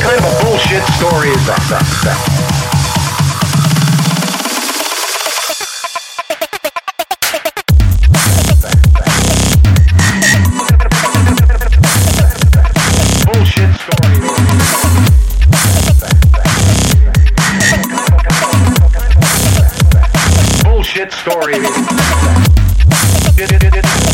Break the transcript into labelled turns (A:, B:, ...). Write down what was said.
A: kind of a bullshit story is that? Thank